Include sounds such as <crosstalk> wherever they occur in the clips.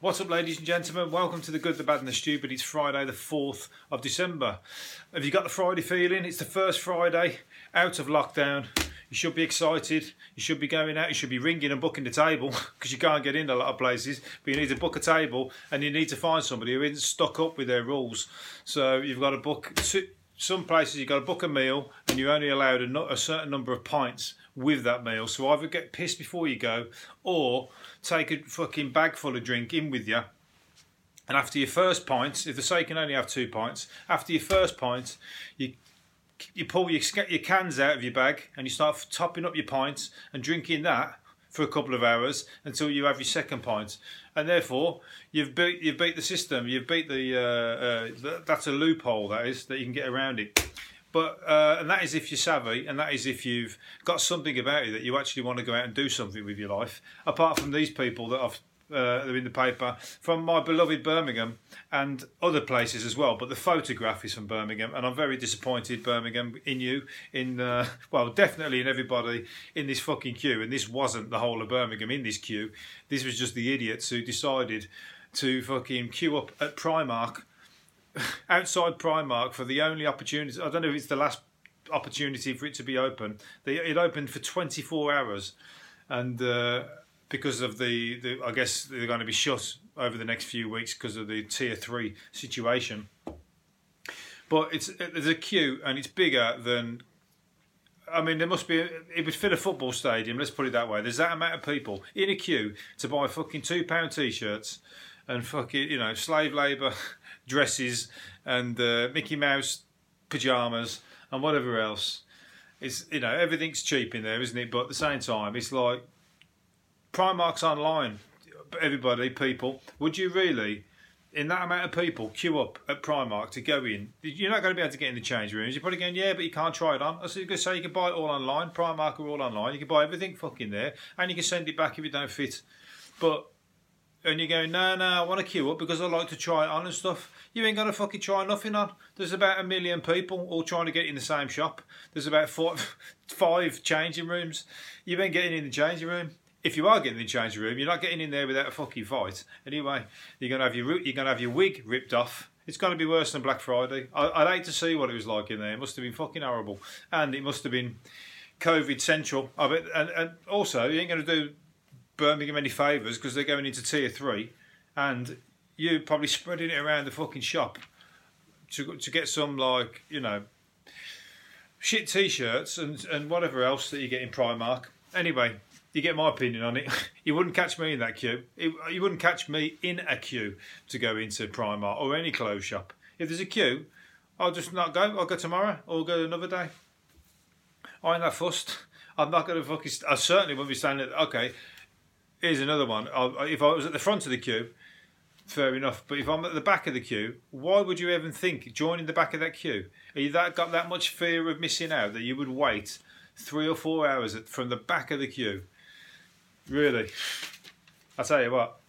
What's up, ladies and gentlemen? Welcome to the Good, the Bad, and the Stupid. It's Friday, the 4th of December. Have you got the Friday feeling? It's the first Friday out of lockdown. You should be excited. You should be going out. You should be ringing and booking the table <laughs> because you can't get in a lot of places. But you need to book a table and you need to find somebody who isn't stuck up with their rules. So you've got to book. Some places you've got to book a meal and you're only allowed a, a certain number of pints with that meal. So either get pissed before you go or take a fucking bag full of drink in with you. And after your first pint, if the say you can only have two pints, after your first pint, you you pull your, your cans out of your bag and you start topping up your pints and drinking that for a couple of hours until you have your second pint, and therefore you've beat you've beat the system. You've beat the, uh, uh, that's a loophole that is that you can get around it. But uh, and that is if you're savvy, and that is if you've got something about you that you actually want to go out and do something with your life. Apart from these people that I've uh, in the paper from my beloved Birmingham and other places as well. But the photograph is from Birmingham, and I'm very disappointed, Birmingham, in you, in uh, <laughs> well, definitely in everybody in this fucking queue. And this wasn't the whole of Birmingham in this queue. This was just the idiots who decided to fucking queue up at Primark <laughs> outside Primark for the only opportunity. I don't know if it's the last opportunity for it to be open. They, it opened for 24 hours, and uh, because of the, the, I guess they're going to be shut over the next few weeks because of the tier three situation. But it's there's a queue, and it's bigger than. I mean, there must be. It would fit a football stadium. Let's put it that way. There's that amount of people in a queue to buy fucking two pound t-shirts and fucking you know slave labour <laughs> dresses and uh, Mickey Mouse pajamas and whatever else. It's you know everything's cheap in there, isn't it? But at the same time, it's like Primark's online. Everybody, people, would you really, in that amount of people, queue up at Primark to go in? You're not going to be able to get in the change rooms. You're probably going, yeah, but you can't try it on. Was going to say you can buy it all online. Primark are all online. You can buy everything fucking there, and you can send it back if it don't fit. But and you're going, no, no, I want to queue up because I like to try it on and stuff. You ain't gonna fucking try nothing on. There's about a million people all trying to get in the same shop. There's about four, <laughs> five changing rooms. You ain't getting in the changing room. If you are getting in the changing room, you're not getting in there without a fucking fight. Anyway, you're gonna have your you're gonna have your wig ripped off. It's going to be worse than Black Friday. I, would hate to see what it was like in there. It must have been fucking horrible, and it must have been COVID central. I bet, and, and also you ain't going to do Birmingham any favours because they're going into tier three, and you probably spreading it around the fucking shop to to get some like you know shit t-shirts and and whatever else that you get in Primark. Anyway, you get my opinion on it. <laughs> you wouldn't catch me in that queue. you wouldn't catch me in a queue to go into Primark or any clothes shop. If there's a queue, I'll just not go. I'll go tomorrow or go another day. I ain't that fussed. I'm not going to fucking. I certainly won't be standing. Okay, here's another one. I'll, if I was at the front of the queue, fair enough. But if I'm at the back of the queue, why would you even think joining the back of that queue? Are you that got that much fear of missing out that you would wait three or four hours from the back of the queue? Really? I tell you what,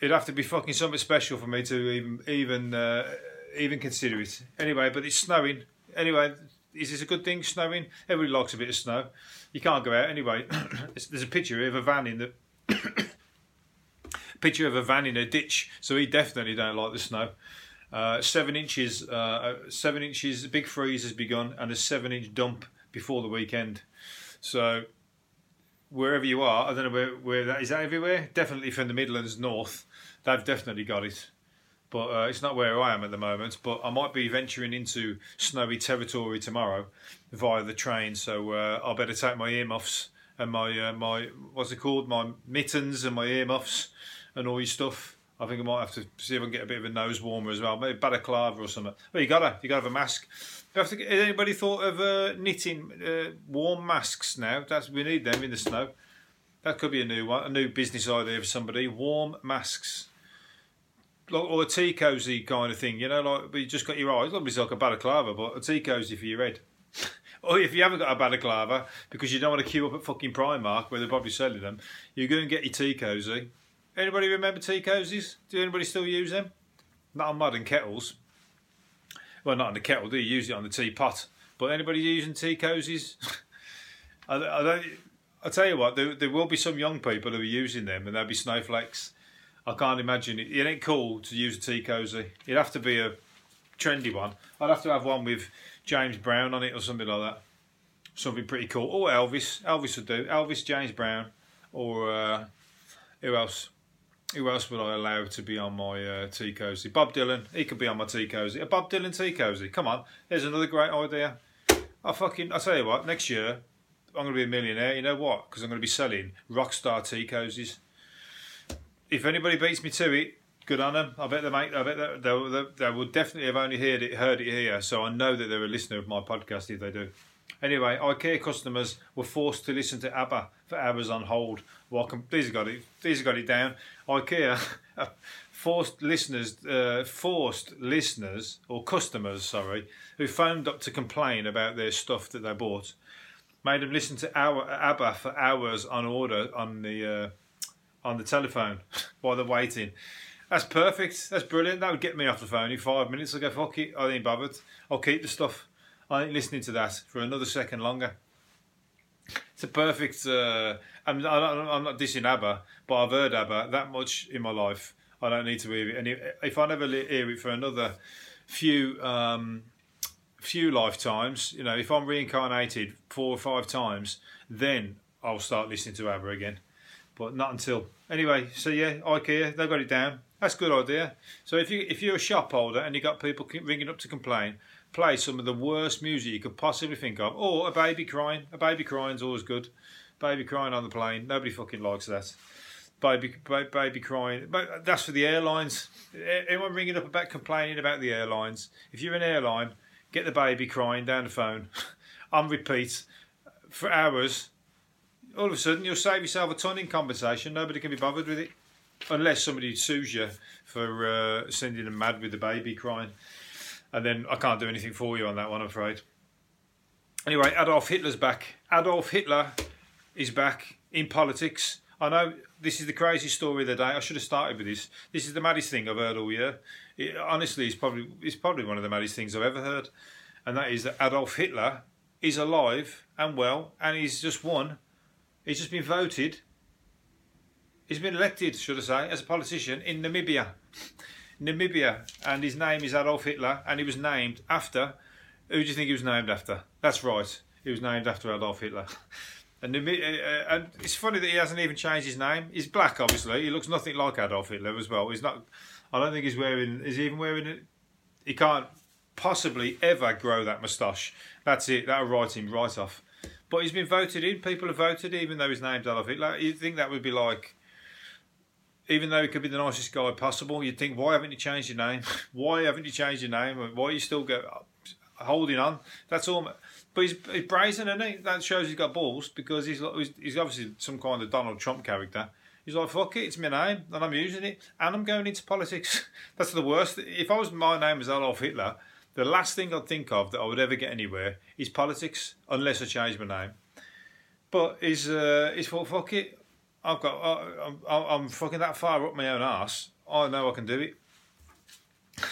it'd have to be fucking something special for me to even even uh, even consider it. Anyway, but it's snowing. Anyway, is this a good thing? Snowing? Everybody likes a bit of snow. You can't go out anyway. <coughs> There's a picture of a van in the <coughs> picture of a van in a ditch, so he definitely don't like the snow. Uh, seven inches, uh, uh, seven inches, big freeze has begun, and a seven-inch dump before the weekend. So wherever you are, I don't know where, where that is. That everywhere? Definitely from the Midlands north, they've definitely got it. But uh, it's not where I am at the moment. But I might be venturing into snowy territory tomorrow via the train, so uh, I better take my earmuffs and my uh, my what's it called, my mittens and my earmuffs and all your stuff. I think I might have to see if I can get a bit of a nose warmer as well, maybe balaclava or something. Well, you gotta, you gotta have a mask. have to, has anybody thought of uh, knitting uh, warm masks now? That's we need them in the snow. That could be a new one, a new business idea for somebody. Warm masks, like, or a tea cozy kind of thing. You know, like but you just got your eyes. Obviously, like a balaclava, but a tea cozy for your head. <laughs> or if you haven't got a balaclava because you don't want to queue up at fucking Primark where they're probably selling them, you go and get your tea cozy Anybody remember tea cozies? Do anybody still use them? Not on modern kettles. Well, not on the kettle. Do you use it on the teapot? But anybody using tea cozies? <laughs> I, I don't. I tell you what, there, there will be some young people who are using them, and they'll be snowflakes. I can't imagine it. It ain't cool to use a tea cozy. It'd have to be a trendy one. I'd have to have one with James Brown on it or something like that. Something pretty cool. Or Elvis. Elvis would do. Elvis, James Brown, or uh, who else? Who else would I allow to be on my uh, tea cozy? Bob Dylan. He could be on my tea cozy. A Bob Dylan tea cozy. Come on. There's another great idea. I fucking. I tell you what. Next year, I'm to be a millionaire. You know what? Because I'm to be selling Rockstar tea cozies. If anybody beats me to it, good on them. I bet they make. I bet they, they, they, they will definitely have only heard it, heard it here. So I know that they're a listener of my podcast if they do. Anyway, IKEA customers were forced to listen to ABBA for hours on hold. Welcome. These have got it. These got it down. IKEA <laughs> forced listeners, uh, forced listeners or customers, sorry, who phoned up to complain about their stuff that they bought, made them listen to our ABBA for hours on order on the uh, on the telephone <laughs> while they're waiting. That's perfect. That's brilliant. That would get me off the phone in five minutes. I go, fuck it. I ain't bothered. I'll keep the stuff. I ain't listening to that for another second longer. It's a perfect. Uh, I'm, I'm not dissing ABBA, but I've heard ABBA that much in my life. I don't need to hear it. And if I never hear it for another few um, few lifetimes, you know, if I'm reincarnated four or five times, then I'll start listening to ABBA again. But not until. Anyway, so yeah, IKEA, they've got it down. That's a good idea. So if you if you're a shop holder and you got people ringing up to complain, play some of the worst music you could possibly think of, or a baby crying. A baby crying's always good. Baby crying on the plane. Nobody fucking likes that. Baby, baby crying. But that's for the airlines. Anyone ringing up about complaining about the airlines? If you're an airline, get the baby crying down the phone <laughs> on repeat for hours. All of a sudden, you'll save yourself a ton in compensation. Nobody can be bothered with it, unless somebody sues you for uh, sending them mad with the baby crying and then I can't do anything for you on that one, I'm afraid. Anyway, Adolf Hitler's back. Adolf Hitler is back in politics. I know this is the crazy story of the day. I should have started with this. This is the maddest thing I've heard all year. It, honestly, it's probably it's probably one of the maddest things I've ever heard, and that is that Adolf Hitler is alive and well, and he's just won. He's just been voted. He's been elected, should I say, as a politician in Namibia. Namibia, and his name is Adolf Hitler, and he was named after. Who do you think he was named after? That's right, he was named after Adolf Hitler. And, uh, uh, and it's funny that he hasn't even changed his name. He's black, obviously. He looks nothing like Adolf Hitler as well. He's not. I don't think he's wearing. Is he even wearing it? He can't possibly ever grow that moustache. That's it. That'll write him right off. But he's been voted in. People have voted, even though his name's Adolf Hitler. You think that would be like even though he could be the nicest guy possible, you'd think, why haven't you changed your name? why haven't you changed your name? Why are you still go, holding on? That's all. But he's, he's brazen, and he? That shows he's got balls because he's, he's obviously some kind of Donald Trump character. He's like, fuck it, it's my name, and I'm using it, and I'm going into politics. <laughs> That's the worst. If I was my name was Adolf Hitler, the last thing I'd think of that I would ever get anywhere is politics, unless I change my name. But he's, uh, he's thought, fuck it, I've got, I'm, I'm fucking that far up my own ass. I know I can do it. <laughs>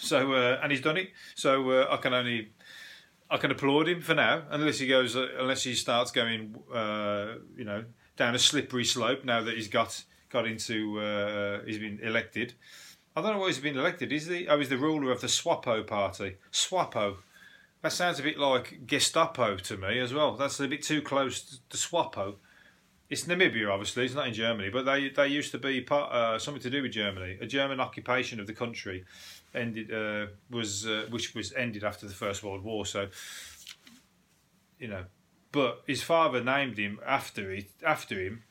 So, uh, and he's done it. So uh, I can only, I can applaud him for now, unless he goes, uh, unless he starts going, uh, you know, down a slippery slope. Now that he's got got into, uh, he's been elected. I don't know why he's been elected. Is he? Oh, he's the ruler of the SWAPO party. SWAPO. That sounds a bit like Gestapo to me as well. That's a bit too close to SWAPO. It's Namibia, obviously. It's not in Germany, but they they used to be part uh, something to do with Germany. A German occupation of the country ended uh, was uh, which was ended after the First World War. So you know, but his father named him after it after him.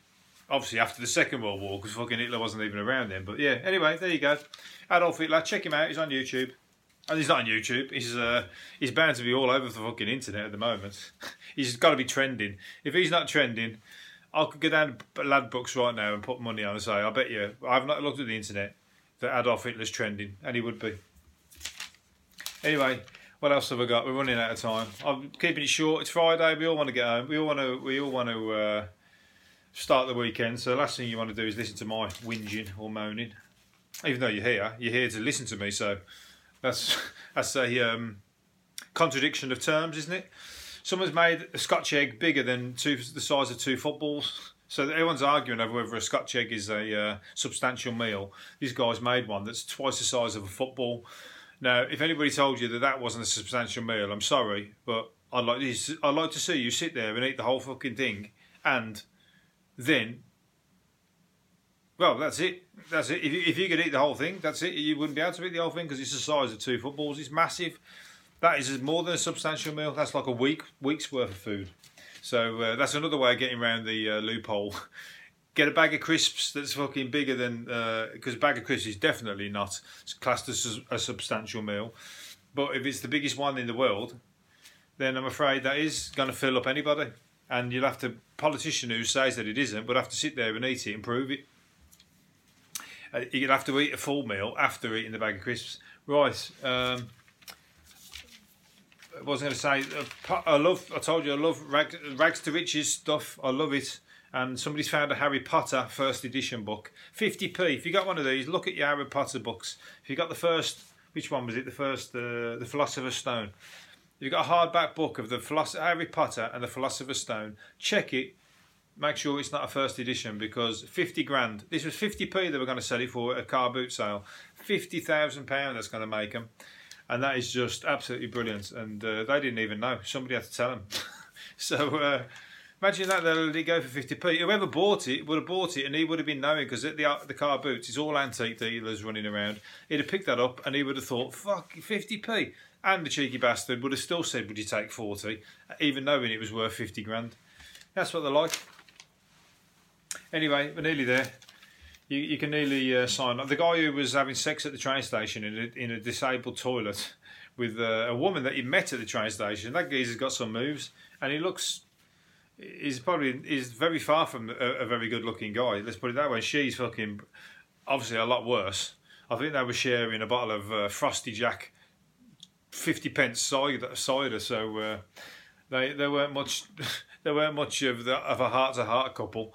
Obviously, after the Second World War, because fucking Hitler wasn't even around then. But yeah, anyway, there you go. Adolf Hitler. Check him out. He's on YouTube. And he's not on YouTube. He's uh, he's bound to be all over the fucking internet at the moment. <laughs> he's got to be trending. If he's not trending, I could go down to Ladbrokes right now and put money on and say, I bet you, I've not looked at the internet, that Adolf Hitler's trending, and he would be. Anyway, what else have we got? We're running out of time. I'm keeping it short. It's Friday. We all want to get home. We all want to. We all want to uh, start the weekend. So the last thing you want to do is listen to my whinging or moaning. Even though you're here, you're here to listen to me. So that's <laughs> that's a um, contradiction of terms, isn't it? Someone's made a Scotch egg bigger than two, the size of two footballs. So everyone's arguing over whether a Scotch egg is a uh, substantial meal. These guys made one that's twice the size of a football. Now, if anybody told you that that wasn't a substantial meal, I'm sorry, but I'd like to, I'd like to see you sit there and eat the whole fucking thing, and then, well, that's it. That's it. If you, if you could eat the whole thing, that's it. You wouldn't be able to eat the whole thing because it's the size of two footballs. It's massive. That is more than a substantial meal. That's like a week week's worth of food. So uh, that's another way of getting around the uh, loophole. <laughs> Get a bag of crisps that's fucking bigger than because uh, a bag of crisps is definitely not classed as a substantial meal. But if it's the biggest one in the world, then I'm afraid that is going to fill up anybody. And you'll have to politician who says that it isn't, but have to sit there and eat it and prove it. Uh, you'll have to eat a full meal after eating the bag of crisps. Right. Um, I wasn't going to say, uh, I love. I told you, I love rag, rags to riches stuff. I love it. And somebody's found a Harry Potter first edition book, 50p. If you got one of these, look at your Harry Potter books. If you got the first, which one was it? The first, uh, the Philosopher's Stone. If you got a hardback book of the Philosopher, Harry Potter and the Philosopher's Stone, check it. Make sure it's not a first edition because 50 grand. This was 50p they were going to sell it for at a car boot sale. 50,000 pound that's going to make them and that is just absolutely brilliant. And uh, they didn't even know; somebody had to tell them. <laughs> so uh, imagine that they let it go for fifty p. Whoever bought it would have bought it, and he would have been knowing because the the car boots, it's all antique dealers running around. He'd have picked that up, and he would have thought, "Fuck, fifty p." And the cheeky bastard would have still said, "Would you take 40? even knowing it was worth fifty grand. That's what they're like. Anyway, we're nearly there. You, you can nearly uh, sign up. The guy who was having sex at the train station in a, in a disabled toilet with uh, a woman that he met at the train station. That geezer's got some moves, and he looks. He's probably he's very far from a, a very good looking guy. Let's put it that way. She's fucking obviously a lot worse. I think they were sharing a bottle of uh, Frosty Jack, fifty pence cider. cider so uh, they they weren't much. <laughs> they weren't much of the, of a heart to heart couple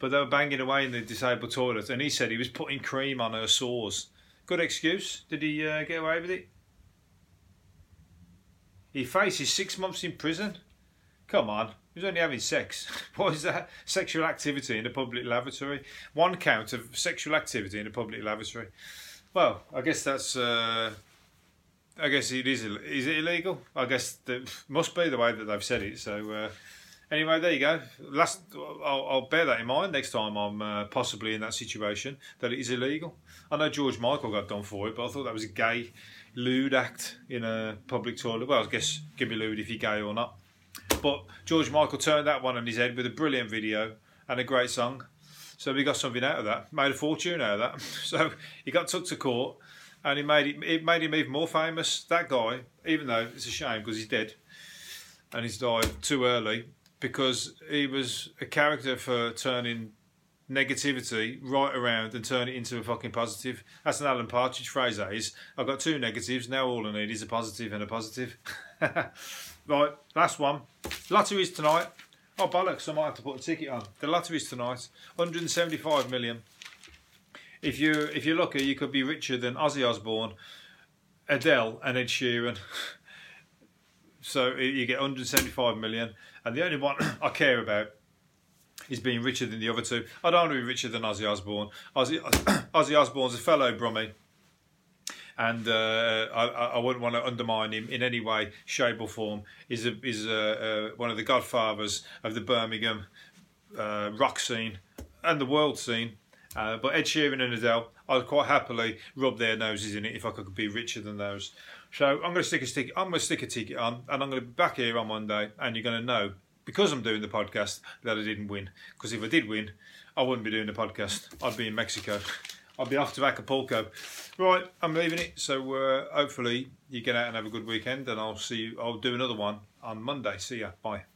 but they were banging away in the disabled toilet, and he said he was putting cream on her sores. Good excuse. Did he uh, get away with it? He faces six months in prison. Come on, he was only having sex. <laughs> what is that? Sexual activity in a public lavatory. One count of sexual activity in a public lavatory. Well, I guess that's. Uh, I guess it is. Is it illegal? I guess it must be the way that they've said it. So. Uh, Anyway, there you go. Last, I'll, I'll bear that in mind next time I'm uh, possibly in that situation that it is illegal. I know George Michael got done for it, but I thought that was a gay lewd act in a public toilet. Well, I guess give me lewd if you're gay or not. But George Michael turned that one on his head with a brilliant video and a great song. So we got something out of that. Made a fortune out of that. <laughs> So he got took to court, and it made it, it made him even more famous. That guy, even though it's a shame because he's dead, and he's died too early because he was a character for turning negativity right around and turn it into a fucking positive. That's an Alan Partridge phrase, that is. I've got two negatives, now all I need is a positive and a positive. <laughs> right, last one. Lotteries tonight. Oh, bollocks, I might have to put a ticket on. The lotteries tonight, 175 million. If you're, if you're lucky, you could be richer than Ozzy Osbourne, Adele, and Ed Sheeran. <laughs> so you get 175 million. And the only one <coughs> I care about is being richer than the other two. I don't want to be richer than Ozzy Osbourne. Ozzy, <coughs> Ozzy Osbourne's a fellow Brummie. And uh, I, I, wouldn't want to undermine him in any way, shape, or form. He's, a, he's a, one of the godfathers of the Birmingham uh, rock scene and the world scene. Uh, but Ed Sheeran and Adele, I'd quite happily rub their noses in it if I could be richer than those. So I'm going to stick a stick. I'm going to stick a ticket on, and I'm going to be back here on Monday, and you're going to know because I'm doing the podcast that I didn't win. Because if I did win, I wouldn't be doing the podcast. I'd be in Mexico. I'd be off to Acapulco. Right, I'm leaving it. So uh, hopefully you get out and have a good weekend, and I'll see you. I'll do another one on Monday. See ya. Bye.